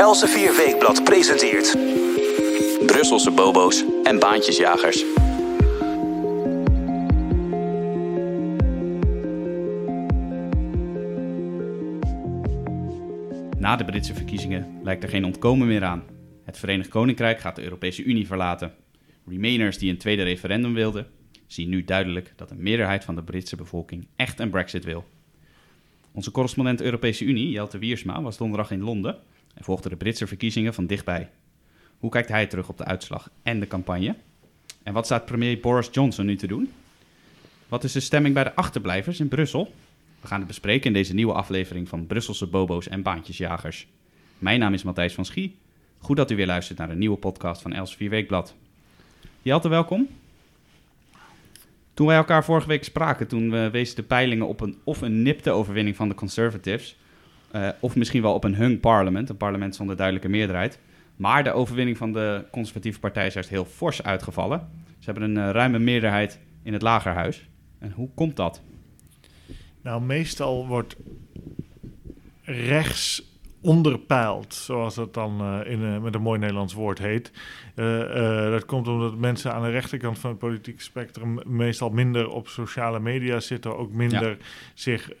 Elsevier Weekblad presenteert... Brusselse bobo's en baantjesjagers. Na de Britse verkiezingen lijkt er geen ontkomen meer aan. Het Verenigd Koninkrijk gaat de Europese Unie verlaten. Remainers die een tweede referendum wilden, zien nu duidelijk dat een meerderheid van de Britse bevolking echt een Brexit wil. Onze correspondent Europese Unie, Jelte Wiersma, was donderdag in Londen en volgde de Britse verkiezingen van dichtbij. Hoe kijkt hij terug op de uitslag en de campagne? En wat staat premier Boris Johnson nu te doen? Wat is de stemming bij de achterblijvers in Brussel? We gaan het bespreken in deze nieuwe aflevering van Brusselse Bobo's en Baantjesjagers. Mijn naam is Matthijs van Schie. Goed dat u weer luistert naar een nieuwe podcast van Elsevier Weekblad. Jelte, welkom. Toen wij elkaar vorige week spraken, toen we wezen de peilingen op een of een nipte overwinning van de Conservatives, uh, of misschien wel op een hung parlement, een parlement zonder duidelijke meerderheid. Maar de overwinning van de conservatieve partij is juist heel fors uitgevallen. Ze hebben een uh, ruime meerderheid in het lagerhuis. En hoe komt dat? Nou, meestal wordt rechts onderpeild, zoals dat dan uh, in, uh, met een mooi Nederlands woord heet. Uh, dat komt omdat mensen aan de rechterkant van het politieke spectrum meestal minder op sociale media zitten, ook minder ja. zich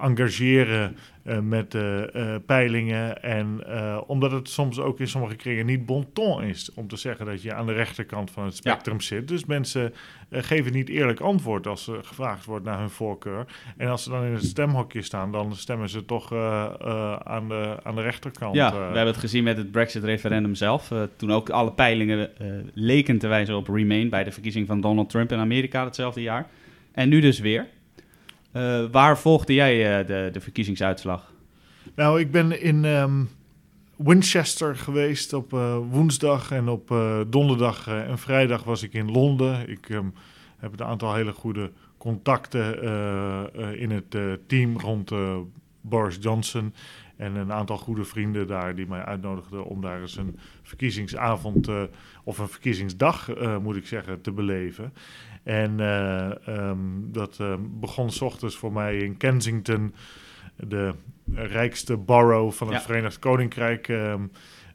engageren uh, met uh, peilingen. En omdat het soms ook in sommige kringen niet bon ton is om te zeggen dat je aan de rechterkant van het spectrum ja. zit. Dus mensen geven niet eerlijk antwoord als er gevraagd wordt naar hun voorkeur. En als ze dan in het stemhokje staan, dan stemmen ze toch aan, de, aan de rechterkant. Ja, we hebben het gezien met het Brexit-referendum zelf. toen ook alle peilingen leken te wijzen op Remain bij de verkiezing van Donald Trump in Amerika hetzelfde jaar. En nu dus weer. Uh, waar volgde jij uh, de, de verkiezingsuitslag? Nou, ik ben in um, Winchester geweest op uh, woensdag en op donderdag en vrijdag was ik in Londen. Ik um, heb een aantal hele goede contacten in het team rond Boris Johnson. En een aantal goede vrienden daar die mij uitnodigden om daar eens een verkiezingsavond of een verkiezingsdag, moet ik zeggen, te beleven. En uh, um, dat uh, begon s ochtends voor mij in Kensington, de rijkste borough van het ja. Verenigd Koninkrijk. Um,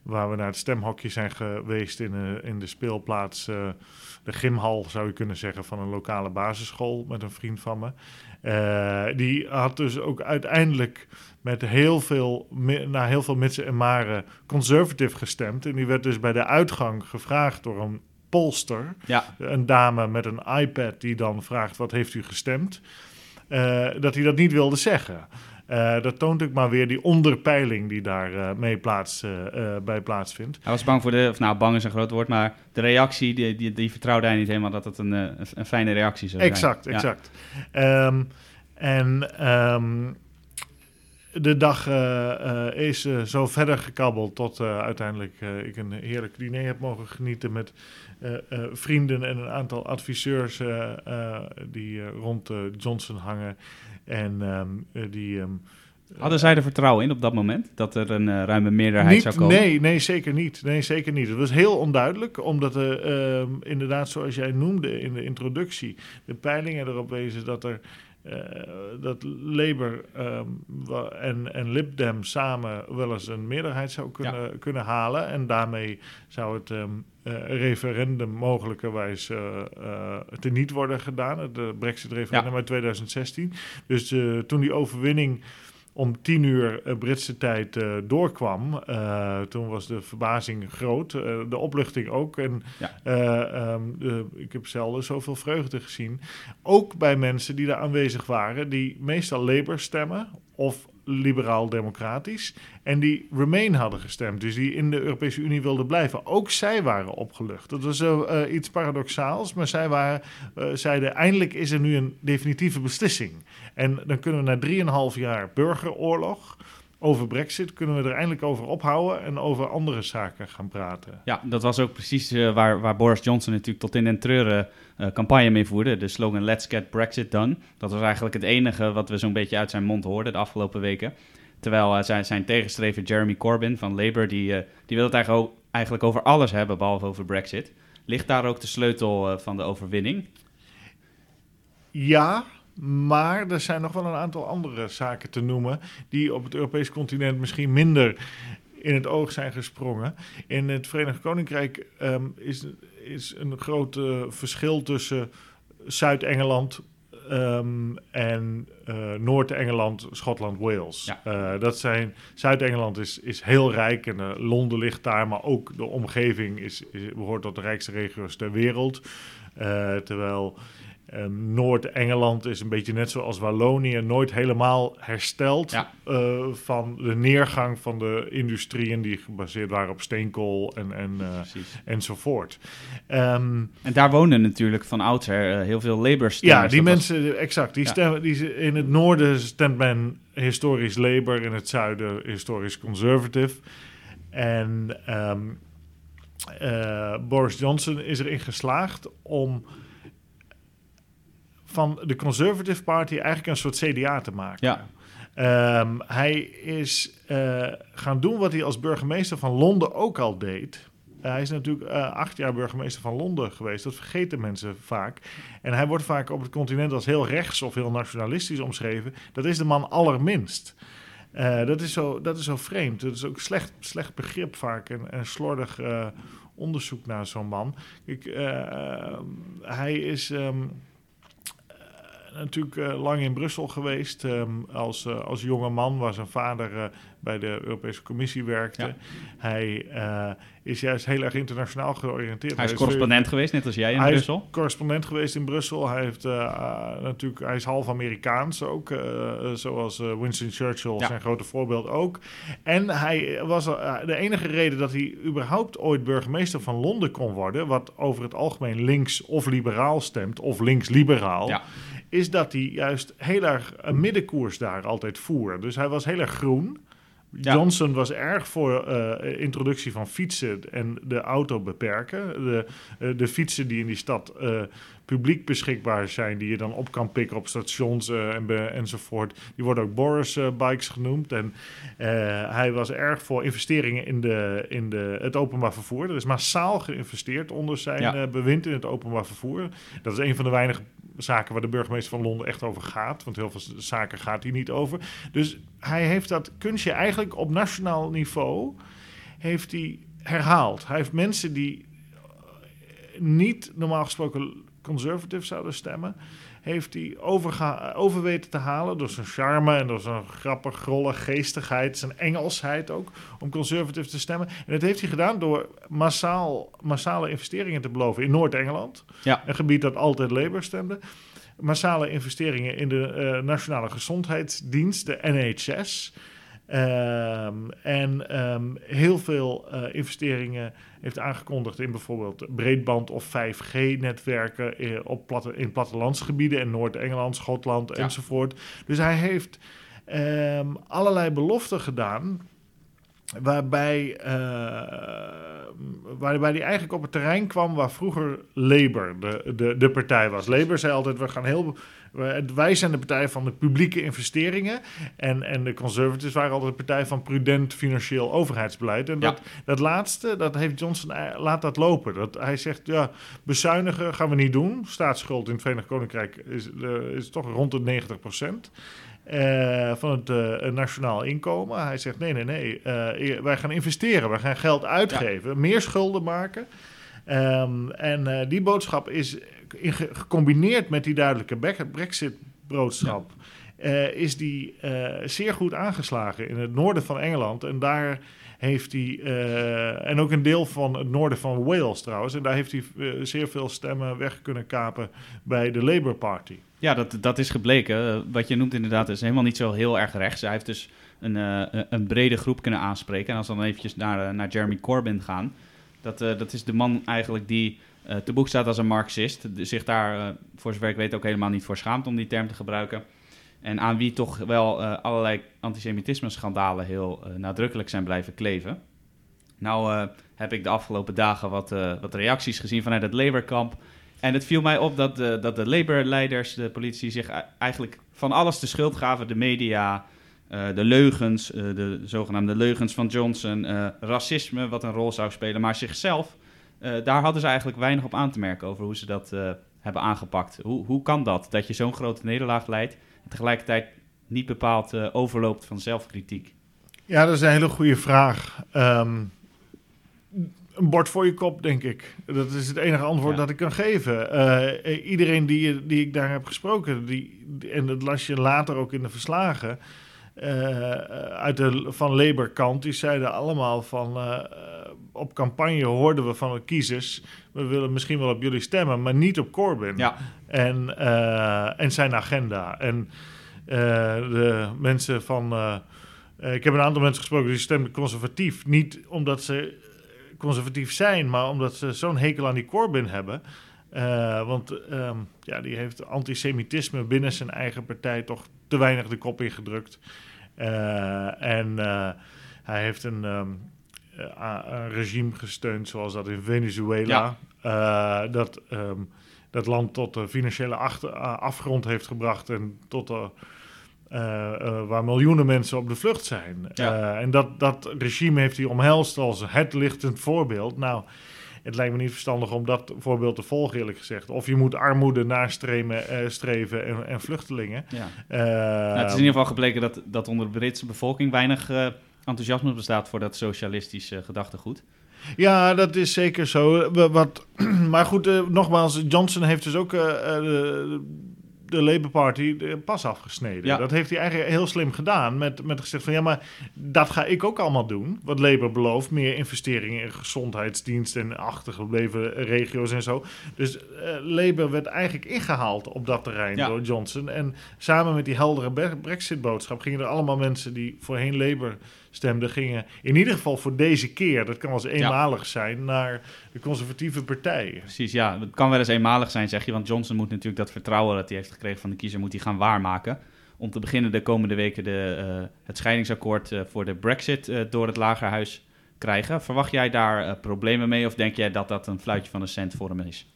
waar we naar het stemhokje zijn geweest in, uh, in de speelplaats, uh, de gymhal zou je kunnen zeggen, van een lokale basisschool met een vriend van me. Uh, die had dus ook uiteindelijk met heel veel, na heel veel mitsen en maren conservative gestemd. En die werd dus bij de uitgang gevraagd door een polster. Ja. Een dame met een iPad die dan vraagt: wat heeft u gestemd? Uh, dat hij dat niet wilde zeggen. Uh, dat toont ook maar weer die onderpeiling die daar uh, mee plaats, bij plaatsvindt. Hij was bang voor de, of nou bang is een groot woord, maar de reactie, die, die, die vertrouwde hij niet helemaal dat het een, een, fijne reactie zou zijn. Exact, exact. Um, en um, de dag uh, uh, is uh, zo verder gekabbeld tot uiteindelijk ik een heerlijk diner heb mogen genieten met vrienden en een aantal adviseurs die rond Johnson hangen. En um, die. Um, Hadden zij er vertrouwen in op dat moment dat er een ruime meerderheid niet, zou komen? Nee, nee, zeker niet. Nee, zeker niet. Het was heel onduidelijk, omdat er um, inderdaad, zoals jij noemde in de introductie, de peilingen erop wezen dat er dat Labour um, en, en Lib Dem samen wel eens een meerderheid zou kunnen, ja. kunnen halen. En daarmee zou het um, referendum mogelijkerwijs uh, teniet worden gedaan. Het Brexit-referendum ja. uit 2016. Dus toen die overwinning om tien uur uh, Britse tijd uh, doorkwam, uh, toen was de verbazing groot, de opluchting ook. En ja. um, de, ik heb zelden zoveel vreugde gezien. Ook bij mensen die daar aanwezig waren, die meestal Labour stemmen of liberaal-democratisch. En die Remain hadden gestemd, dus die in de Europese Unie wilden blijven. Ook zij waren opgelucht. Dat was uh, iets paradoxaals, maar zij waren, uh, zeiden eindelijk is er nu een definitieve beslissing. En dan kunnen we na 3,5 jaar burgeroorlog over Brexit kunnen we er eindelijk over ophouden en over andere zaken gaan praten. Ja, dat was ook precies uh, waar, waar Boris Johnson natuurlijk tot in den treuren uh, campagne mee voerde. De slogan Let's Get Brexit Done. Dat was eigenlijk het enige wat we zo'n beetje uit zijn mond hoorden de afgelopen weken. Terwijl uh, zijn, zijn tegenstrever Jeremy Corbyn van Labour, die, die wil het eigenlijk, eigenlijk over alles hebben, behalve over Brexit. Ligt daar ook de sleutel van de overwinning? Ja, maar er zijn nog wel een aantal andere zaken te noemen die op het Europese continent misschien minder in het oog zijn gesprongen. In het Verenigd Koninkrijk ehm, is, is een groot eh, verschil tussen Zuid-Engeland ehm, en eh, Noord-Engeland, Schotland, Wales. Ja. Eh, dat zijn Zuid-Engeland is, is heel rijk en Londen ligt daar, maar ook de omgeving is, is, behoort tot de rijkste regio's ter wereld. Terwijl ehm, Noord-Engeland is een beetje net zoals Wallonië, nooit helemaal hersteld Ja. eh, van de neergang van de industrieën die gebaseerd waren op steenkool en, en, eh, enzovoort. Ehm, En daar woonden natuurlijk van oudsher eh, heel veel labour ja, die was- mensen, exact. Die Ja. stemmen, die, in het noorden stemt men historisch Labour, in het zuiden historisch Conservative. En ehm, eh, Boris Johnson is erin geslaagd om van de Conservative Party eigenlijk een soort CDA te maken. Ja. Ehm, hij is eh, gaan doen wat hij als burgemeester van Londen ook al deed. Eh, hij is natuurlijk eh, acht jaar burgemeester van Londen geweest. Dat vergeten mensen vaak. En hij wordt vaak op het continent als heel rechts of heel nationalistisch omschreven. Dat is de man allerminst. Dat, is zo, dat is zo vreemd. Dat is ook slecht, slecht begrip vaak en, en slordig onderzoek naar zo'n man. Ik, hij is ehm, eh, natuurlijk eh, lang in Brussel geweest ehm, als, eh, als jonge man, waar zijn vader eh, bij de Europese Commissie werkte. Ja. Hij is juist heel erg internationaal georiënteerd. Hij is correspondent geweest, net als jij in hij Brussel. is correspondent geweest in Brussel. Hij, heeft, natuurlijk, hij is half Amerikaans ook, zoals Winston Churchill Ja. zijn grote voorbeeld ook. En hij was de enige reden dat hij überhaupt ooit burgemeester van Londen kon worden, wat over het algemeen links of liberaal stemt, of links-liberaal, Ja. Is dat hij juist heel erg een middenkoers daar altijd voer. Dus hij was heel erg groen. Ja. Johnson was erg voor eh, introductie van fietsen en de auto beperken. De, eh, de fietsen die in die stad eh, publiek beschikbaar zijn, die je dan op kan pikken op stations en enzovoort, die worden ook Boris-bikes genoemd. En hij was erg voor investeringen in, de, in de, het openbaar vervoer. Er is massaal geïnvesteerd onder zijn Ja. bewind in het openbaar vervoer. Dat is een van de weinige zaken waar de burgemeester van Londen echt over gaat. Want heel veel zaken gaat hij niet over. Dus hij heeft dat kunstje eigenlijk op nationaal niveau heeft hij herhaald. Hij heeft mensen die eh, niet normaal gesproken conservative zouden stemmen, heeft hij over weten te halen door zijn charme en door zijn grappig, grolle geestigheid, zijn Engelsheid ook, om conservative te stemmen. En dat heeft hij gedaan door massaal, massale investeringen te beloven in Noord-Engeland, Ja. een gebied dat altijd Labour stemde. Massale investeringen in de eh, Nationale Gezondheidsdienst, de NHS. Ehm, en ehm, heel veel eh, investeringen heeft aangekondigd in bijvoorbeeld breedband- of 5G-netwerken eh, op platte, in plattelandsgebieden in Noord-Engeland, Schotland Ja. enzovoort. Dus hij heeft ehm, allerlei beloften gedaan. Waarbij, waarbij hij eigenlijk op het terrein kwam waar vroeger Labour de, de, de partij was. Labour zei altijd: we gaan heel. We- Wij zijn de partij van de publieke investeringen. En, en de Conservatives waren altijd de partij van prudent financieel overheidsbeleid. En Ja. dat, dat laatste, dat heeft Johnson, eh, laat dat lopen. Dat, hij zegt: ja, bezuinigen gaan we niet doen. Staatsschuld in het Verenigd Koninkrijk is, eh, is toch rond de 90 procent. eh, van het eh, nationaal inkomen. Hij zegt: nee, nee, nee. eh, wij gaan investeren. Wij gaan geld uitgeven. Meer schulden maken. Ehm, en eh, die boodschap is gecombineerd met die duidelijke Bre- Brexit-boodschap. eh, is die eh, zeer goed aangeslagen in het noorden van Engeland. En daar heeft hij, eh, en ook een deel van het noorden van Wales trouwens, en daar heeft hij zeer veel stemmen weg kunnen kapen bij de Labour Party. Ja, dat, dat is gebleken. Wat je noemt inderdaad is helemaal niet zo heel erg rechts. Hij heeft dus een, een brede groep kunnen aanspreken. En als we dan eventjes naar, naar Jeremy Corbyn gaan. Dat, dat is de man eigenlijk die te boek staat als een marxist. Zich daar, eh, voor zover ik weet, ook helemaal niet voor schaamt om die term te gebruiken. En aan wie toch wel eh, allerlei antisemitisme-schandalen heel eh, nadrukkelijk zijn blijven kleven. Nou eh, heb ik de afgelopen dagen wat, eh, wat reacties gezien vanuit het Labour-kamp. En het viel mij op dat de, dat de Labour-leiders, de politie, zich eigenlijk van alles de schuld gaven. De media, eh, de leugens, eh, de zogenaamde leugens van Johnson, eh, racisme wat een rol zou spelen. Maar zichzelf, eh, daar hadden ze eigenlijk weinig op aan te merken over hoe ze dat eh, hebben aangepakt. Hoe, hoe kan dat, dat je zo'n grote nederlaag leidt en tegelijkertijd niet bepaald eh, overloopt van zelfkritiek? Ja, dat is een hele goede vraag. Ehm, een bord voor je kop, denk ik. Dat is het enige antwoord Ja. dat ik kan geven. Iedereen die, die ik daar heb gesproken, die, en dat las je later ook in de verslagen, uit de, van Labour-kant, die zeiden allemaal van, op campagne hoorden we van de kiezers, we willen misschien wel op jullie stemmen, maar niet op Corbyn Ja, en, eh, en zijn agenda. En eh, de mensen van. eh, ik heb een aantal mensen gesproken die stemden conservatief. Niet omdat ze conservatief zijn, maar omdat ze zo'n hekel aan die Corbyn hebben. Want ehm, ja, die heeft antisemitisme binnen zijn eigen partij toch te weinig de kop ingedrukt. En hij heeft een, ehm, eh, regime gesteund zoals dat in Venezuela. Eh, dat ehm, dat land tot de financiële achter- a- afgrond heeft gebracht en tot de, eh, eh, waar miljoenen mensen op de vlucht zijn. Ja. Eh, en dat, dat regime heeft hij omhelst als het lichtend voorbeeld. Nou, het lijkt me niet verstandig om dat voorbeeld te volgen, eerlijk gezegd. Of je moet armoede nastreven eh, streven en, en vluchtelingen. ja. Eh, Nou, het is in ieder geval gebleken dat, dat onder de Britse bevolking weinig eh, enthousiasme bestaat voor dat socialistische gedachtegoed. Ja, dat is zeker zo. Wat, maar goed, eh, nogmaals, Johnson heeft dus ook eh, eh, de, de Labour Party de pas afgesneden. Ja. Dat heeft hij eigenlijk heel slim gedaan. Met, met gezegd van ja, maar dat ga ik ook allemaal doen. Wat Labour belooft. Meer investeringen in gezondheidsdienst en achtergebleven regio's en zo. Dus Labour werd eigenlijk ingehaald op dat terrein Ja. door Johnson. En samen met die heldere Bre- Brexit-boodschap gingen er allemaal mensen die voorheen Labour stemden, gingen in ieder geval voor deze keer, dat kan wel eens eenmalig zijn, naar de conservatieve partij. Precies, ja. Het kan wel eens eenmalig zijn, zeg je. Want Johnson moet natuurlijk dat vertrouwen dat hij heeft gekregen van de kiezer, moet hij gaan waarmaken. Om te beginnen de komende weken de, eh, het scheidingsakkoord eh, voor de brexit eh, door het lagerhuis krijgen. Verwacht jij daar problemen mee of denk jij dat dat een fluitje van de cent voor hem is?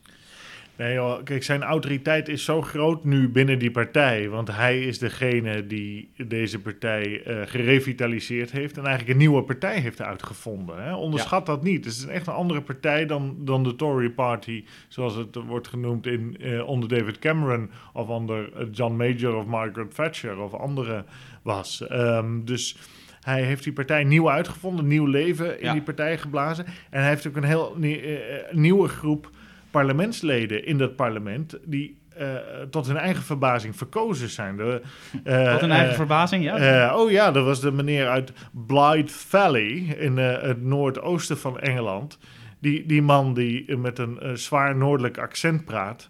Nee joh, kijk, zijn autoriteit is zo groot nu binnen die partij. Want hij is degene die deze partij eh, gerevitaliseerd heeft. En eigenlijk een nieuwe partij heeft uitgevonden. Hè? Onderschat dat niet. Het is echt een andere partij dan, dan de Tory Party. Zoals het wordt genoemd in, eh, onder David Cameron. Of onder eh, John Major of Margaret Thatcher of andere was. Ehm, dus hij heeft die partij nieuw uitgevonden. Nieuw leven in Ja. die partij geblazen. En hij heeft ook een heel nie- nieuwe groep parlementsleden in dat parlement die eh, tot hun eigen verbazing verkozen zijn. De, eh, Tot een eigen eh, verbazing, ja? oh ja, dat was de meneer uit Blythe Valley in het noordoosten van Engeland. Die, die man die met een zwaar noordelijk accent praat.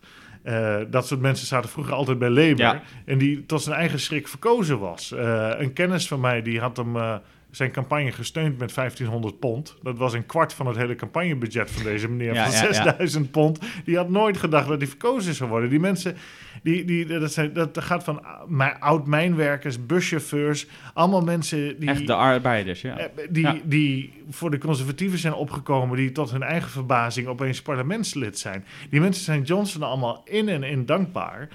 Dat soort mensen zaten vroeger altijd bij Labour. Ja. En die tot zijn eigen schrik verkozen was. Een kennis van mij die had hem zijn campagne gesteund met 1500 pond. Dat was een kwart van het hele campagnebudget van deze meneer Ja, van ja, ja. 6000 pond. Die had nooit gedacht dat hij verkozen zou worden. Die mensen, die, die, dat, zijn, dat gaat van oud-mijnwerkers, buschauffeurs, allemaal mensen die... Echt de arbeiders, ja. Eh, Die, die voor de conservatieven zijn opgekomen, die tot hun eigen verbazing opeens parlementslid zijn. Die mensen zijn Johnson allemaal in en in dankbaar.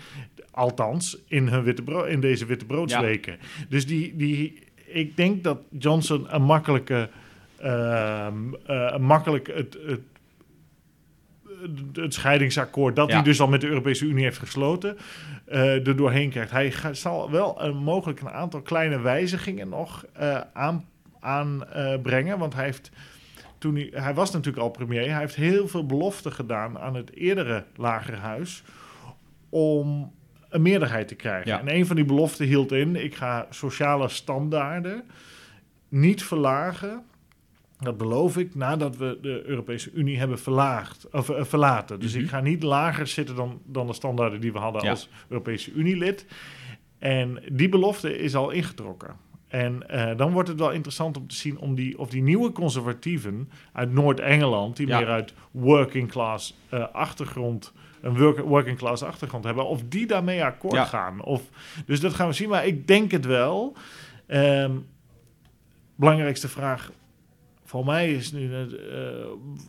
Althans, in, hun witte bro- in deze witte broodsweken. Dus die, die, ik denk dat Johnson een makkelijke. een makkelijk het, het, het scheidingsakkoord, dat Ja. hij dus al met de Europese Unie heeft gesloten, eh er doorheen krijgt. Hij zal wel een, mogelijk een aantal kleine wijzigingen nog eh, aan, aanbrengen, want hij heeft toen hij, hij was natuurlijk al premier, hij heeft heel veel beloften gedaan aan het eerdere lagerhuis om een meerderheid te krijgen. Ja. En een van die beloften hield in, ik ga sociale standaarden niet verlagen. Dat beloof ik nadat we de Europese Unie hebben verlaagd, of, eh, verlaten. Dus Mhm. ik ga niet lager zitten dan, dan de standaarden die we hadden Ja. als Europese Unie-lid. En die belofte is al ingetrokken. En eh, dan wordt het wel interessant om te zien om die, of die nieuwe conservatieven uit Noord-Engeland, die Ja. meer uit working class eh, achtergrond, een work- working class achtergrond hebben, of die daarmee akkoord Ja. gaan. Of, dus dat gaan we zien, maar ik denk het wel. Ehm, belangrijkste vraag voor mij is nu, eh,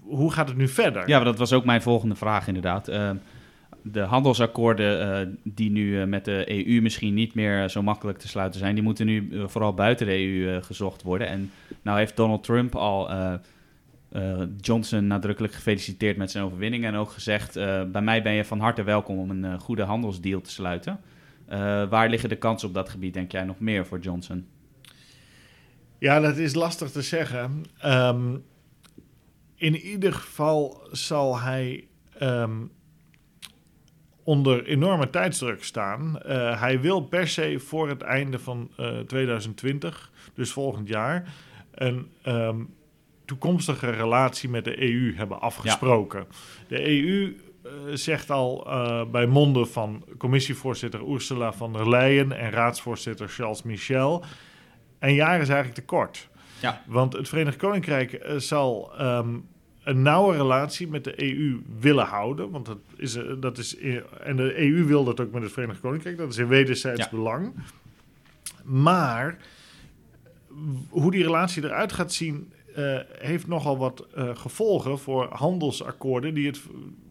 hoe gaat het nu verder? Ja, maar dat was ook mijn volgende vraag inderdaad. Eh, de handelsakkoorden eh, die nu eh, met de EU misschien niet meer zo makkelijk te sluiten zijn, die moeten nu vooral buiten de EU gezocht worden. En nou heeft Donald Trump al eh, Johnson nadrukkelijk gefeliciteerd met zijn overwinning en ook gezegd, eh, bij mij ben je van harte welkom om een eh, goede handelsdeal te sluiten. Waar liggen de kansen op dat gebied, denk jij, nog meer voor Johnson? Ja, dat is lastig te zeggen. Ehm, in ieder geval zal hij ehm, onder enorme tijdsdruk staan. Hij wil per se voor het einde van uh, 2020, dus volgend jaar, een um, toekomstige relatie met de EU hebben afgesproken. Ja. De EU uh, zegt al uh, bij monden van commissievoorzitter Ursula von der Leyen en raadsvoorzitter Charles Michel. Een jaar is eigenlijk te kort. Ja. Want het Verenigd Koninkrijk uh, zal um, een nauwe relatie met de EU willen houden. Want dat is, dat is, en de EU wil dat ook met het Verenigd Koninkrijk. Dat is in wederzijds ja. belang. Maar hoe die relatie eruit gaat zien, uh, heeft nogal wat uh, gevolgen voor handelsakkoorden die, het,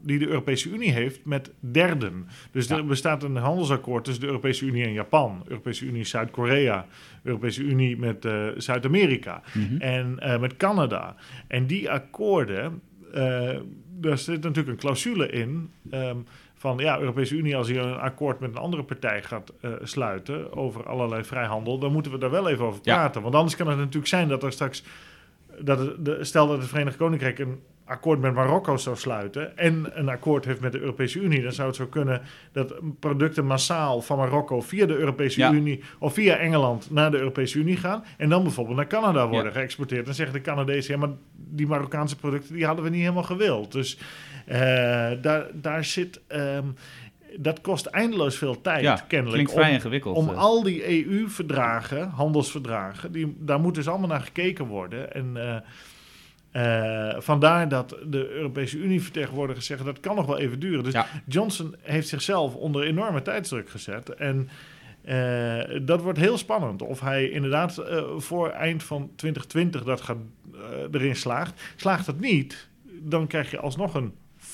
die de Europese Unie heeft met derden. Dus ja. er bestaat een handelsakkoord tussen de Europese Unie en Japan, Europese Unie Zuid-Korea, Europese Unie met uh, Zuid-Amerika mm -hmm. en met Canada. En die akkoorden, daar zit natuurlijk een clausule in. Um, van ja, Europese Unie, als hier een akkoord met een andere partij gaat uh, sluiten over allerlei vrijhandel, dan moeten we daar wel even over praten. Ja. Want anders kan het natuurlijk zijn dat er straks dat het, de, stel dat het Verenigd Koninkrijk een akkoord met Marokko zou sluiten en een akkoord heeft met de Europese Unie, dan zou het zo kunnen dat producten massaal van Marokko via de Europese ja. Unie of via Engeland naar de Europese Unie gaan en dan bijvoorbeeld naar Canada worden ja. geëxporteerd. Dan zeggen de Canadezen, ja, maar die Marokkaanse producten die hadden we niet helemaal gewild. Dus uh, daar, daar zit. Um, dat kost eindeloos veel tijd, ja, kennelijk. Klinkt vrij ingewikkeld. Om al die EU-verdragen, handelsverdragen, die, daar moet dus allemaal naar gekeken worden. En uh, uh, vandaar dat de Europese Unie-vertegenwoordigers zeggen dat kan nog wel even duren. Dus ja. Johnson heeft zichzelf onder enorme tijdsdruk gezet. En uh, dat wordt heel spannend. Of hij inderdaad voor eind van 2020 dat gaat, erin slaagt. Slaagt het niet, dan krijg je alsnog een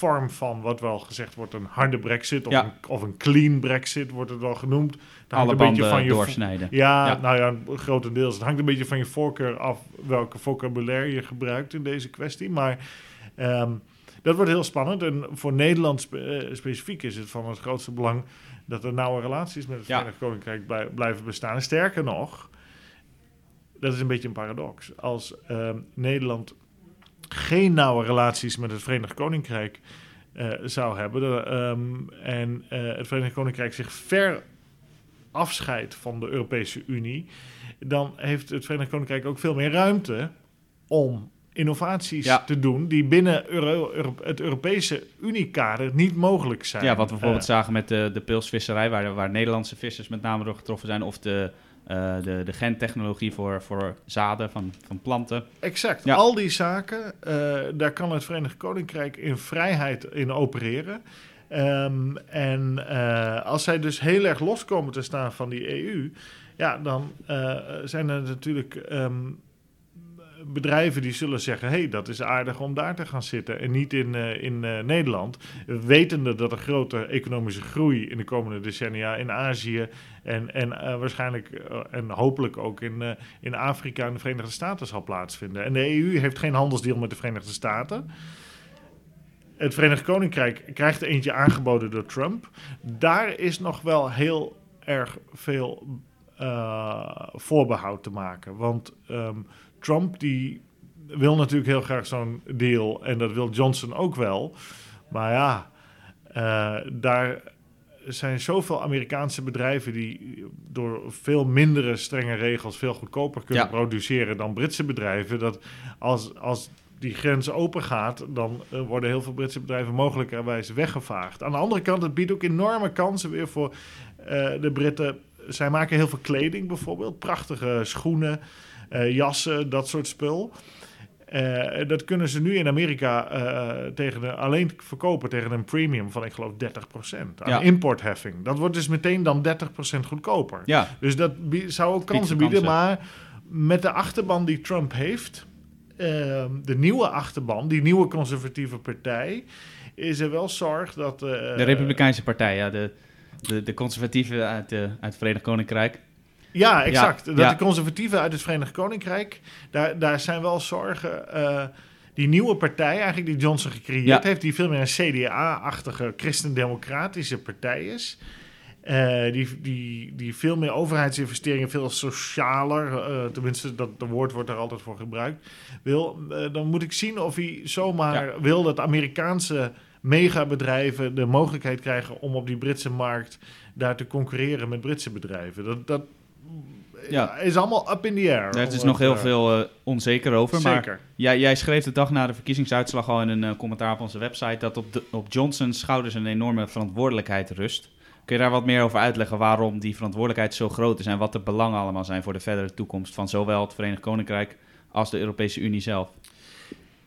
vorm van wat wel gezegd wordt een harde brexit of, Ja. een, of een clean brexit wordt het wel genoemd. Hangt Alle banden doorsnijden. Ja, Ja. nou ja, grotendeels. Het hangt een beetje van je voorkeur af welke vocabulaire je gebruikt in deze kwestie. Maar ehm, dat wordt heel spannend. En voor Nederland spe- eh, specifiek is het van het grootste belang dat er nauwe relaties met het Ja. Verenigd Koninkrijk blij- blijven bestaan. En sterker nog, dat is een beetje een paradox. Als ehm, Nederland geen nauwe relaties met het Verenigd Koninkrijk eh, zou hebben de, ehm, en eh, het Verenigd Koninkrijk zich ver afscheidt van de Europese Unie, dan heeft het Verenigd Koninkrijk ook veel meer ruimte om innovaties Ja. te doen die binnen Euro- Euro- het Europese Uniekader niet mogelijk zijn. Ja, wat we bijvoorbeeld Eh, zagen met de, de pilsvisserij, waar, waar Nederlandse vissers met name door getroffen zijn, of de, eh, de, de gentechnologie voor, voor zaden van, van planten. Exact. Ja. Al die zaken, eh, daar kan het Verenigd Koninkrijk in vrijheid in opereren. Ehm, en eh, als zij dus heel erg los komen te staan van die EU, ja, dan zijn er natuurlijk ehm, bedrijven die zullen zeggen: hey, dat is aardig om daar te gaan zitten en niet in, eh, in eh, Nederland. Wetende dat er grote economische groei in de komende decennia in Azië en, en eh, waarschijnlijk en hopelijk ook in, in Afrika en de Verenigde Staten zal plaatsvinden. En de EU heeft geen handelsdeal met de Verenigde Staten. Het Verenigd Koninkrijk krijgt eentje aangeboden door Trump. Daar is nog wel heel erg veel eh, voorbehoud te maken. Want ehm, Trump die wil natuurlijk heel graag zo'n deal en dat wil Johnson ook wel. Maar ja, eh, daar zijn zoveel Amerikaanse bedrijven die door veel mindere strenge regels veel goedkoper kunnen Ja. produceren dan Britse bedrijven. Dat als, als die grens open gaat, dan eh, worden heel veel Britse bedrijven mogelijkerwijs weggevaagd. Aan de andere kant, het biedt ook enorme kansen weer voor eh, de Britten. Zij maken heel veel kleding bijvoorbeeld, prachtige schoenen, jassen, dat soort spul. Eh, dat kunnen ze nu in Amerika eh, tegen een, alleen verkopen tegen een premium van, ik geloof, 30% aan Ja. importheffing. Dat wordt dus meteen dan 30% goedkoper. Ja, Dus dat zou ook kansen bieden. Maar met de achterban die Trump heeft, ehm, de nieuwe achterban, die nieuwe conservatieve partij, is er wel zorg dat. eh, de Republikeinse Partij, ja, de, de, de conservatieven uit, de, uit het Verenigd Koninkrijk. Ja, exact. dat ja. de conservatieven uit het Verenigd Koninkrijk, daar, daar zijn wel zorgen. eh, die nieuwe partij, eigenlijk die Johnson gecreëerd Ja. heeft, die veel meer een CDA-achtige christendemocratische partij is. eh, die, die, die veel meer overheidsinvesteringen, veel socialer, eh, tenminste dat de woord wordt er altijd voor gebruikt, wil, dan moet ik zien of hij zomaar wil dat Amerikaanse megabedrijven de mogelijkheid krijgen om op die Britse markt daar te concurreren met Britse bedrijven. Dat, dat Ja. is allemaal up in the air. Daar om is nog heel veel eh, onzeker over. Maar jij, jij schreef de dag na de verkiezingsuitslag al in een eh, commentaar op onze website dat op, de, op Johnson's schouders een enorme verantwoordelijkheid rust. Kun je daar wat meer over uitleggen waarom die verantwoordelijkheid zo groot is en wat de belangen allemaal zijn voor de verdere toekomst van zowel het Verenigd Koninkrijk als de Europese Unie zelf?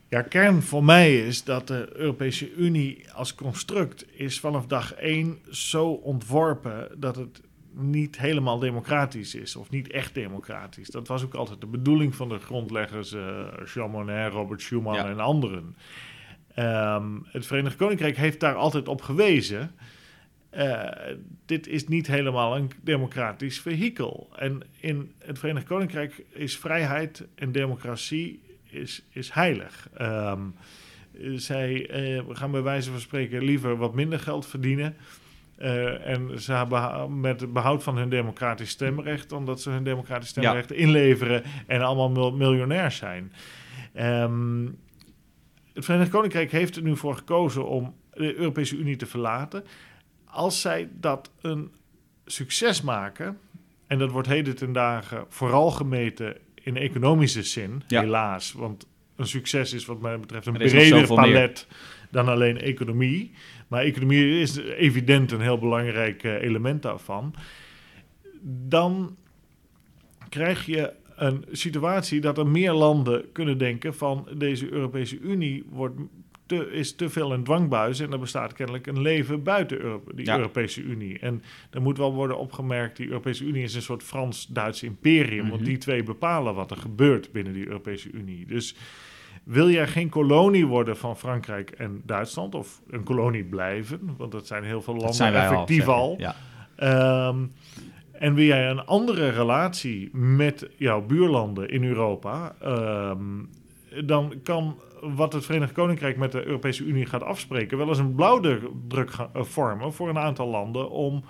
Ja, kern voor mij is dat de Europese Unie als construct is vanaf dag één zo ontworpen dat het niet helemaal democratisch is of niet echt democratisch. Dat was ook altijd de bedoeling van de grondleggers eh, Jean Monnet, Robert Schuman Ja. en anderen. Ehm, het Verenigd Koninkrijk heeft daar altijd op gewezen. eh, dit is niet helemaal een democratisch vehikel. En in het Verenigd Koninkrijk is vrijheid en democratie is, is heilig. Ehm, zij eh, gaan bij wijze van spreken liever wat minder geld verdienen. Eh, en ze hebben met behoud van hun democratisch stemrecht, omdat ze hun democratisch stemrecht inleveren en allemaal mil- miljonair zijn. Ehm, het Verenigd Koninkrijk heeft er nu voor gekozen om de Europese Unie te verlaten. Als zij dat een succes maken, en dat wordt heden ten dagen vooral gemeten in economische zin, Ja. helaas. Want een succes is wat mij betreft een Er breder meer. Dan alleen economie. Maar economie is evident een heel belangrijk eh, element daarvan. Dan krijg je een situatie dat er meer landen kunnen denken van deze Europese Unie wordt te, is te veel een dwangbuis en er bestaat kennelijk een leven buiten Europe, die Ja. Europese Unie. En er moet wel worden opgemerkt, die Europese Unie is een soort Frans-Duits imperium, Mhm. want die twee bepalen wat er gebeurt binnen die Europese Unie. Dus wil jij geen kolonie worden van Frankrijk en Duitsland, of een kolonie blijven, want dat zijn heel veel landen effectief al, Ja. Ehm, en wil jij een andere relatie met jouw buurlanden in Europa, ehm, dan kan wat het Verenigd Koninkrijk met de Europese Unie gaat afspreken wel eens een blauwdruk ga- eh, vormen voor een aantal landen om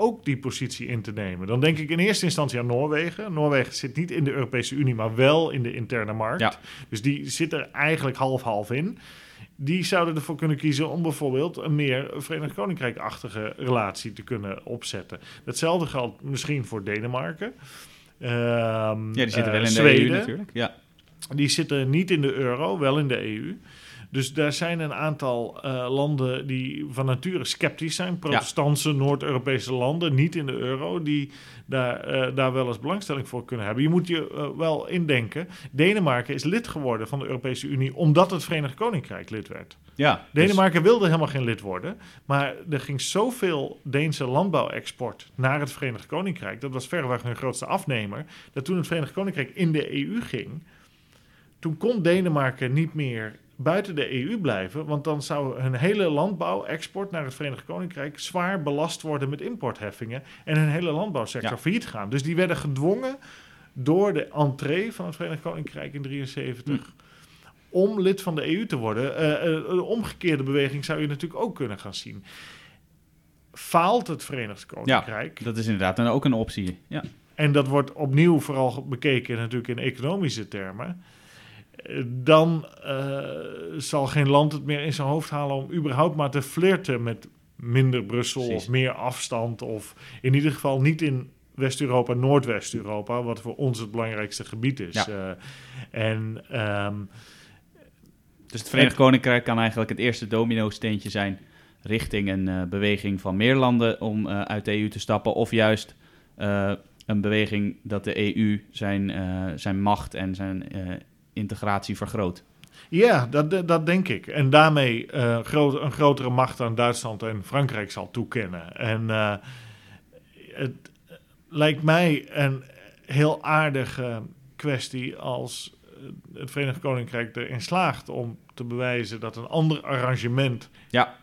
ook die positie in te nemen. Dan denk ik in eerste instantie aan Noorwegen. Noorwegen zit niet in de Europese Unie, maar wel in de interne markt. Ja. Dus die zit er eigenlijk half-half in. Die zouden ervoor kunnen kiezen om bijvoorbeeld een meer Verenigd Koninkrijk-achtige relatie te kunnen opzetten. Hetzelfde geldt misschien voor Denemarken. Ehm, ja, die zitten eh, wel in de Zweden. EU natuurlijk. Ja. Die zitten niet in de euro, wel in de EU. Dus daar zijn een aantal eh, landen die van nature sceptisch zijn. Protestantse Noord-Europese landen, niet in de euro, die daar, eh, daar wel eens belangstelling voor kunnen hebben. Je moet je eh, wel indenken, Denemarken is lid geworden van de Europese Unie omdat het Verenigd Koninkrijk lid werd. ja. dus- Denemarken wilde helemaal geen lid worden, maar er ging zoveel Deense landbouwexport naar het Verenigd Koninkrijk, dat was verreweg hun grootste afnemer, dat toen het Verenigd Koninkrijk in de EU ging, toen kon Denemarken niet meer buiten de EU blijven, want dan zou hun hele landbouwexport naar het Verenigd Koninkrijk zwaar belast worden met importheffingen en hun hele landbouwsector Ja. failliet gaan. Dus die werden gedwongen door de entree van het Verenigd Koninkrijk in 73 om lid van de EU te worden. Eh, eh, een omgekeerde beweging zou je natuurlijk ook kunnen gaan zien. Faalt het Verenigd Koninkrijk, Dat is inderdaad dan ook een optie. Ja. en dat wordt opnieuw vooral bekeken natuurlijk in economische termen, dan eh, zal geen land het meer in zijn hoofd halen om überhaupt maar te flirten met minder Brussel Precies. of meer afstand of in ieder geval niet in West-Europa, Noordwest-Europa, wat voor ons het belangrijkste gebied is. Ja. Eh, en ehm, Dus het Verenigd Koninkrijk kan eigenlijk het eerste domino-steentje zijn richting een eh, beweging van meer landen om uit de EU te stappen. Of juist een beweging dat de EU zijn, zijn macht en zijn integratie vergroot. Ja, dat, dat- denk ik. En daarmee groot, een grotere macht aan Duitsland en Frankrijk zal toekennen. En eh, het lijkt mij een heel aardige kwestie als eh, het Verenigd Koninkrijk erin slaagt om te bewijzen dat een ander arrangement Ja,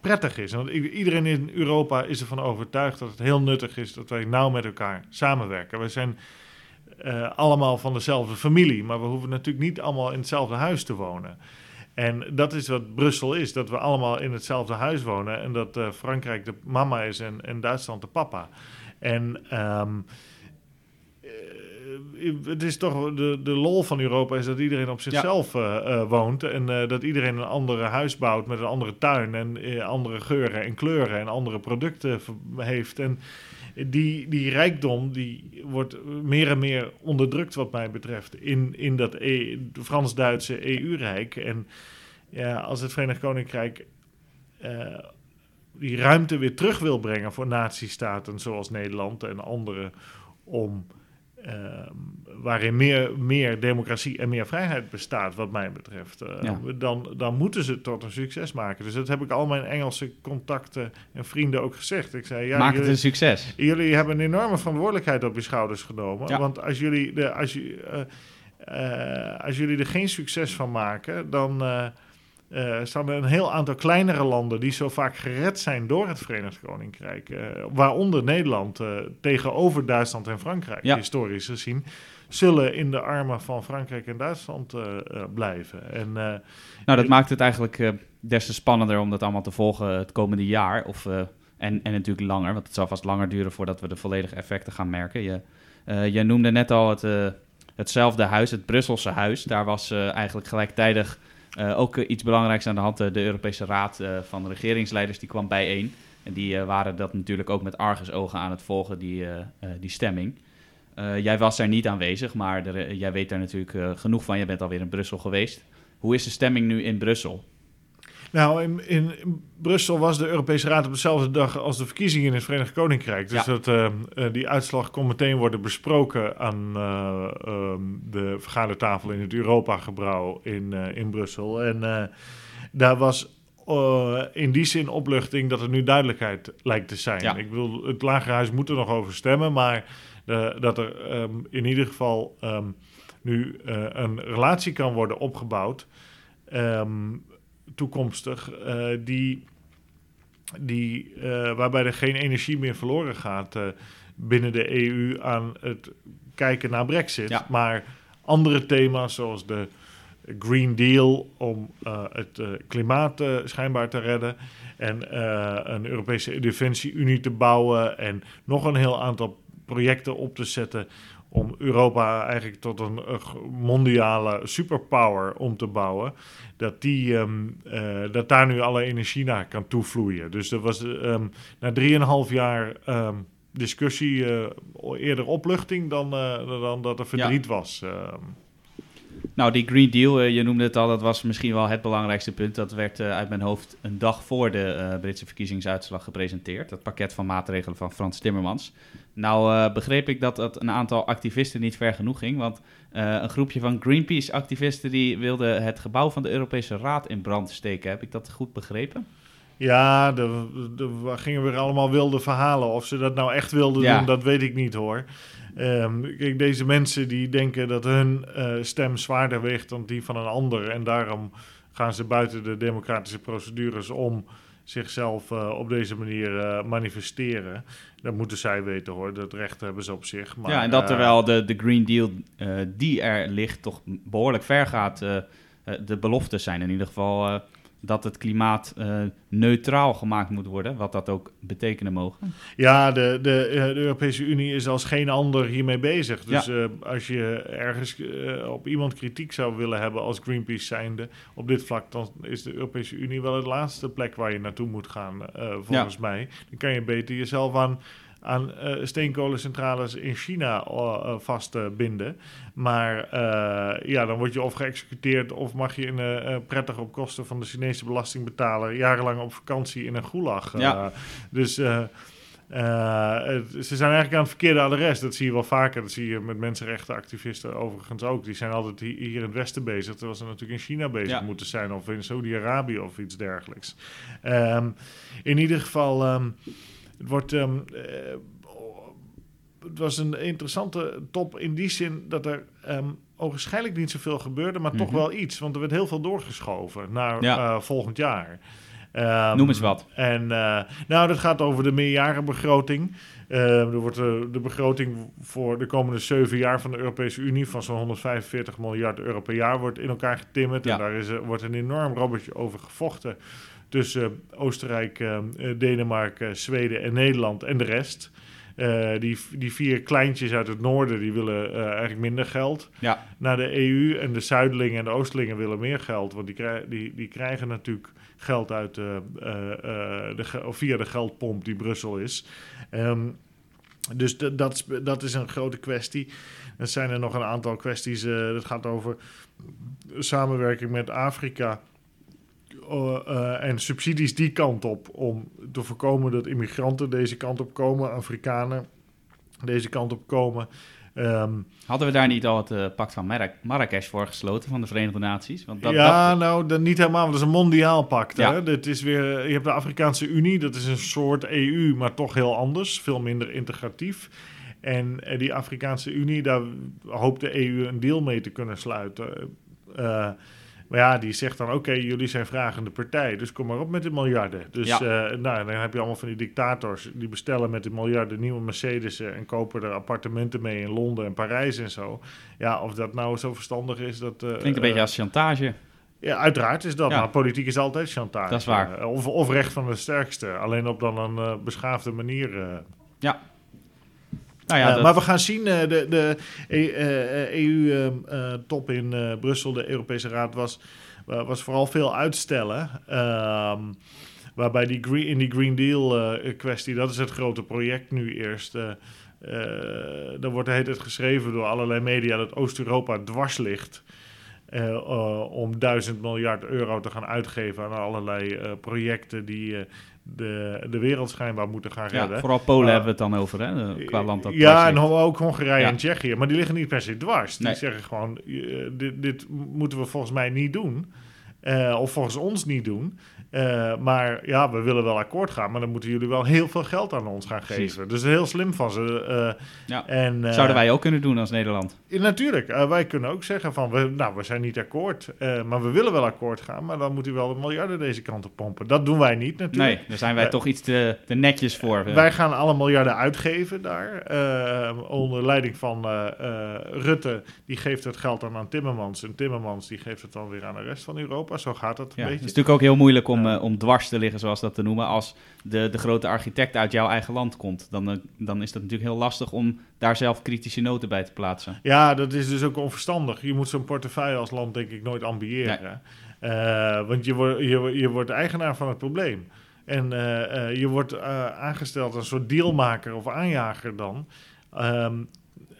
prettig is. Want iedereen in Europa is ervan overtuigd dat het heel nuttig is dat wij nauw met elkaar samenwerken. We zijn eh, allemaal van dezelfde familie, maar we hoeven natuurlijk niet allemaal in hetzelfde huis te wonen. En dat is wat Brussel is, dat we allemaal in hetzelfde huis wonen en dat uh, Frankrijk de mama is en, en Duitsland de papa. En um, het is toch de, de lol van Europa is dat iedereen op zichzelf ja. uh, woont. En uh, dat iedereen een andere huis bouwt met een andere tuin en andere geuren en kleuren en andere producten heeft. En die, die rijkdom die wordt meer en meer onderdrukt wat mij betreft in, in dat e Frans-Duitse EU-rijk. En ja, als het Verenigd Koninkrijk die ruimte weer terug wil brengen voor natiestaten zoals Nederland en andere om waarin meer, meer democratie en meer vrijheid bestaat, wat mij betreft, ja. dan, dan moeten ze het tot een succes maken. Dus dat heb ik al mijn Engelse contacten en vrienden ook gezegd. Ik zei, ja, Maak jullie, het een succes. Jullie hebben een enorme verantwoordelijkheid op je schouders genomen. Ja. Want als jullie, de, als, je, uh, als jullie er geen succes van maken, dan uh, staan er een heel aantal kleinere landen die zo vaak gered zijn door het Verenigd Koninkrijk. Uh, waaronder Nederland uh, tegenover Duitsland en Frankrijk, ja. historisch gezien. Zullen in de armen van Frankrijk en Duitsland blijven. En, nou, dat maakt het eigenlijk des te spannender om dat allemaal te volgen het komende jaar. Of, en, en natuurlijk langer, want het zal vast langer duren voordat we de volledige effecten gaan merken. Je, jij noemde net al het, hetzelfde huis, het Brusselse huis. Daar was eigenlijk gelijktijdig uh, ook uh, iets belangrijks aan de hand. Uh, de Europese Raad van Regeringsleiders die kwam bijeen. En die waren dat natuurlijk ook met argusogen aan het volgen, die, die stemming. jij was daar niet aanwezig, maar er, jij weet daar natuurlijk genoeg van. Je bent alweer in Brussel geweest. Hoe is de stemming nu in Brussel? Nou, in, in, Brussel was de Europese Raad op dezelfde dag als de verkiezingen in het Verenigd Koninkrijk. Dus ja. dat, uh, die uitslag kon meteen worden besproken aan uh, um, de vergadertafel in het Europa-gebouw in, in Brussel. En daar was in die zin opluchting dat er nu duidelijkheid lijkt te zijn. Ja. Ik bedoel, het Lagerhuis moet er nog over stemmen, maar dat er um, in ieder geval um, nu een relatie kan worden opgebouwd toekomstig, uh, die, die, uh, waarbij er geen energie meer verloren gaat uh, binnen de EU aan het kijken naar Brexit. Ja. Maar andere thema's zoals de Green Deal om het klimaat schijnbaar te redden en een Europese defensie-unie te bouwen en nog een heel aantal projecten op te zetten om Europa eigenlijk tot een mondiale superpower om te bouwen, dat, die, um, uh, dat daar nu alle energie naar kan toevloeien. Dus er was um, na drieënhalf jaar um, discussie uh, eerder opluchting dan, uh, dan dat er verdriet ja. was. Nou, die Green Deal, je noemde het al, dat was misschien wel het belangrijkste punt. Dat werd uit mijn hoofd een dag voor de Britse verkiezingsuitslag gepresenteerd. Dat pakket van maatregelen van Frans Timmermans. Nou begreep ik dat dat een aantal activisten niet ver genoeg ging, want een groepje van Greenpeace-activisten die wilde het gebouw van de Europese Raad in brand steken. Heb ik dat goed begrepen? Ja, er gingen weer allemaal wilde verhalen. Of ze dat nou echt wilden ja. doen, dat weet ik niet hoor. Um, kijk, deze mensen die denken dat hun uh, stem zwaarder weegt dan die van een ander. En daarom gaan ze buiten de democratische procedures om zichzelf uh, op deze manier uh, manifesteren. Dat moeten zij weten hoor, dat recht hebben ze op zich. Maar, ja, en dat terwijl de, de Green Deal die er ligt toch behoorlijk ver gaat. de beloftes zijn in ieder geval dat het klimaat uh, neutraal gemaakt moet worden, wat dat ook betekenen mogen? Ja, de, de, de Europese Unie is als geen ander hiermee bezig. Dus ja. uh, als je ergens uh, op iemand kritiek zou willen hebben als Greenpeace zijnde op dit vlak, dan is de Europese Unie wel de laatste plek waar je naartoe moet gaan, volgens ja. mij. Dan kan je beter jezelf aan aan uh, steenkolencentrales in China uh, vastbinden. Uh, maar ja, dan word je of geëxecuteerd of mag je in, prettig op kosten van de Chinese belastingbetaler jarenlang op vakantie in een gulag. Ja. dus Uh, ze zijn eigenlijk aan het verkeerde adres. Dat zie je wel vaker. Dat zie je met mensenrechtenactivisten overigens ook. Die zijn altijd hier in het Westen bezig. Terwijl ze natuurlijk in China bezig ja. moeten zijn. Of in Saudi-Arabië of iets dergelijks. Um, in ieder geval... Um, het wordt. Um, uh, het was een interessante top in die zin dat er um, ogenschijnlijk niet zoveel gebeurde, maar mm -hmm. toch wel iets. Want er werd heel veel doorgeschoven naar ja. uh, volgend jaar. Ehm, Noem eens wat. En uh, nou, dat gaat over de meerjarenbegroting. Uh, er wordt de, de begroting voor de komende zeven jaar van de Europese Unie van zo'n 145 miljard euro per jaar wordt in elkaar getimmerd. Ja. En daar is, wordt een enorm robbertje over gevochten tussen Oostenrijk, uh, Denemarken, Zweden en Nederland en de rest. Uh, die, die vier kleintjes uit het noorden die willen uh, eigenlijk minder geld ja. naar de EU. En de Zuidelingen en de Oostelingen willen meer geld. Want die, krij die, die krijgen natuurlijk geld uit, uh, de, of via de geldpomp die Brussel is. Um, dus dat, dat is een grote kwestie. Er zijn er nog een aantal kwesties. dat gaat over samenwerking met Afrika. Uh, en subsidies die kant op om te voorkomen dat immigranten deze kant op komen, Afrikanen deze kant op komen. Um, Hadden we daar niet al het uh, pact van Mar Marrakesh voor gesloten van de Verenigde Naties? Want dat, ja, dat... nou, dat niet helemaal. Want dat is een mondiaal pact. Ja. Hè? Dit is weer, je hebt de Afrikaanse Unie, dat is een soort EU, maar toch heel anders, veel minder integratief. En die Afrikaanse Unie, daar hoopt de EU een deal mee te kunnen sluiten. Uh, maar ja, die zegt dan: oké, jullie zijn vragende partij, dus kom maar op met de miljarden. Dus Ja. eh, nou, dan heb je allemaal van die dictators die bestellen met de miljarden nieuwe Mercedes'en en kopen er appartementen mee in Londen en Parijs en zo. Ja, of dat nou zo verstandig is, dat. eh, Klinkt een eh, beetje als chantage. Ja, uiteraard is dat. Ja. Maar politiek is altijd chantage. Dat is waar. Eh, Of, of recht van de sterkste. Alleen op dan een eh, beschaafde manier. eh. Ja. Nou ja, Eh, dat- Maar we gaan zien, eh, de, de EU-top in eh, Brussel, de Europese Raad, was, was vooral veel uitstellen. Ehm, waarbij die green, in die Green Deal-kwestie, dat is het grote project nu eerst. eh, er wordt tijd geschreven door allerlei media dat Oost-Europa dwars ligt. om duizend miljard euro te gaan uitgeven aan allerlei projecten die de, de wereld schijnbaar moeten gaan ja, redden. vooral Polen Maar- hebben we het dan over, hè? de- Qua land dat ja, en ook Hongarije Ja. en Tsjechië. Maar die liggen niet per se dwars. Die Nee. zeggen gewoon, eh, dit, dit moeten we volgens mij niet doen. Eh, of volgens ons niet doen. Eh, maar ja, we willen wel akkoord gaan. Maar dan moeten jullie wel heel veel geld aan ons gaan Precies. geven. Dus heel slim van ze. eh, Ja. en, Zouden wij ook kunnen doen als Nederland? ja, natuurlijk, wij kunnen ook zeggen van, we, nou, we zijn niet akkoord. maar we willen wel akkoord gaan. Maar dan moet u wel de miljarden deze kant op pompen. Dat doen wij niet natuurlijk. Nee, daar zijn wij toch iets te, te netjes voor. Wij gaan alle miljarden uitgeven daar. onder leiding van Rutte. Die geeft het geld dan aan Timmermans. En Timmermans die geeft het dan weer aan de rest van Europa. Zo gaat dat een Ja, het is beetje. natuurlijk ook heel moeilijk om, Ja. eh, om dwars te liggen, zoals dat te noemen, als de, de grote architect uit jouw eigen land komt. Dan, eh, dan is dat natuurlijk heel lastig om daar zelf kritische noten bij te plaatsen. Ja, dat is dus ook onverstandig. Je moet zo'n portefeuille als land denk ik nooit ambiëren. Eh, want je, wordt je, je wordt eigenaar van het probleem. En je wordt aangesteld als een soort dealmaker of aanjager dan. Ehm,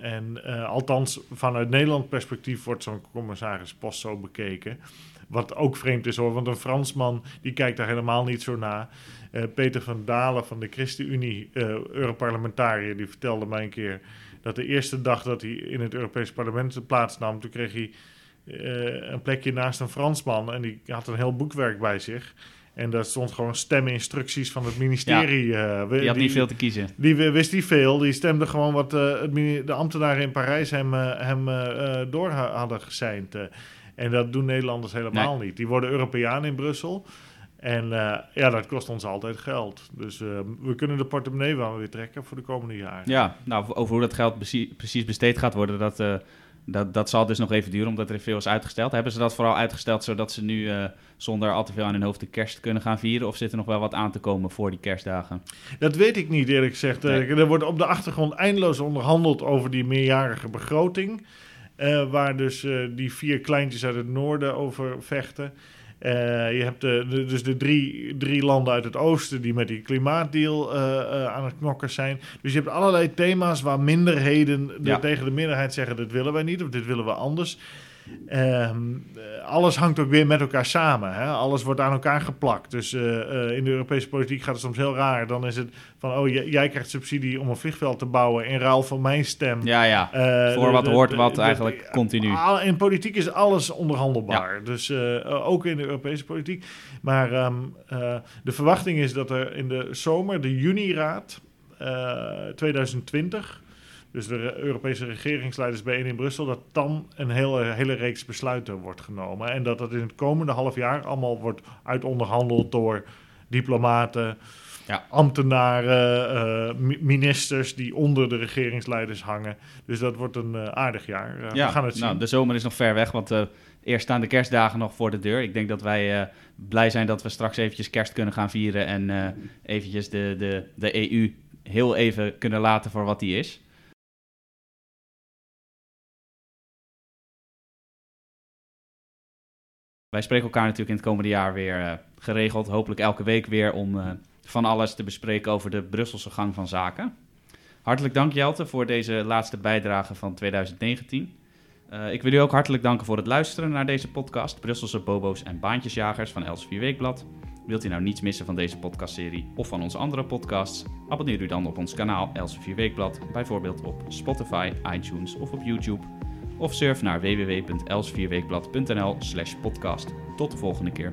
en althans, vanuit Nederland perspectief wordt zo'n commissarispost zo bekeken. Wat ook vreemd is hoor, want een Fransman die kijkt daar helemaal niet zo naar. Eh, Peter van Dalen van de ChristenUnie, eh Europarlementariër, die vertelde mij een keer dat de eerste dag dat hij in het Europees Parlement plaatsnam, toen kreeg hij eh, een plekje naast een Fransman en die had een heel boekwerk bij zich. En daar stond gewoon steminstructies van het ministerie. Die had niet veel te kiezen. die wist niet veel. Die stemde gewoon wat de ambtenaren in Parijs hem, hem eh, door ha- hadden geseind. En dat doen Nederlanders helemaal niet. Die worden Europeaan in Brussel. En eh, ja, dat kost ons altijd geld. Dus eh, we kunnen de portemonnee wel weer trekken voor de komende jaren. Ja, nou, over hoe dat geld precies, besteed gaat worden, dat, eh, dat, dat zal dus nog even duren, omdat er veel is uitgesteld. Hebben ze dat vooral uitgesteld zodat ze nu zonder al te veel aan hun hoofd de kerst kunnen gaan vieren? Of zit er nog wel wat aan te komen voor die kerstdagen? Dat weet ik niet, eerlijk gezegd. Nee. Er wordt op de achtergrond eindeloos onderhandeld over die meerjarige begroting. Eh, waar dus eh, die vier kleintjes uit het noorden over vechten. Eh, je hebt de, de- dus de drie, drie landen uit het oosten die met die klimaatdeal aan het knokken zijn. Dus je hebt allerlei thema's waar minderheden de- Ja. tegen de meerderheid zeggen: dit willen wij niet of dit willen we anders. Ehm, eh, alles hangt ook weer met elkaar samen. Hè? Alles wordt aan elkaar geplakt. Dus eh, eh, in de Europese politiek gaat het soms heel raar. Dan is het van, oh, jij, krijgt subsidie om een vliegveld te bouwen in ruil voor mijn stem. Ja, ja. Voor wat hoort wat eigenlijk continu. In politiek is alles onderhandelbaar. Dus ook in de Europese politiek. Maar ehm, eh, de verwachting is dat er in de zomer, de juni-raad eh, 2020... Dus de Europese regeringsleiders bijeen in Brussel, dat dan een hele, hele reeks besluiten wordt genomen. En dat dat in het komende half jaar allemaal wordt uitonderhandeld door diplomaten, Ja. ambtenaren, eh, mi- ministers die onder de regeringsleiders hangen. Dus dat wordt een eh, aardig jaar. Eh, ja, we gaan het zien. nou, de zomer is nog ver weg, want eh, eerst staan de kerstdagen nog voor de deur. Ik denk dat wij eh, blij zijn dat we straks eventjes kerst kunnen gaan vieren en eh, eventjes de, de, de EU heel even kunnen laten voor wat die is. Wij spreken elkaar natuurlijk in het komende jaar weer eh, geregeld, hopelijk elke week weer, om eh, van alles te bespreken over de Brusselse gang van zaken. Hartelijk dank Jelte voor deze laatste bijdrage van 2019. Eh, ik wil u ook hartelijk danken voor het luisteren naar deze podcast, Brusselse Bobo's en Baantjesjagers van Elsevier Weekblad. Wilt u nou niets missen van deze podcastserie of van onze andere podcasts? Abonneer u dan op ons kanaal Elsevier Weekblad, bijvoorbeeld op Spotify, iTunes of op YouTube. Of surf naar www.elsevierweekblad.nl slash podcast. Tot de volgende keer.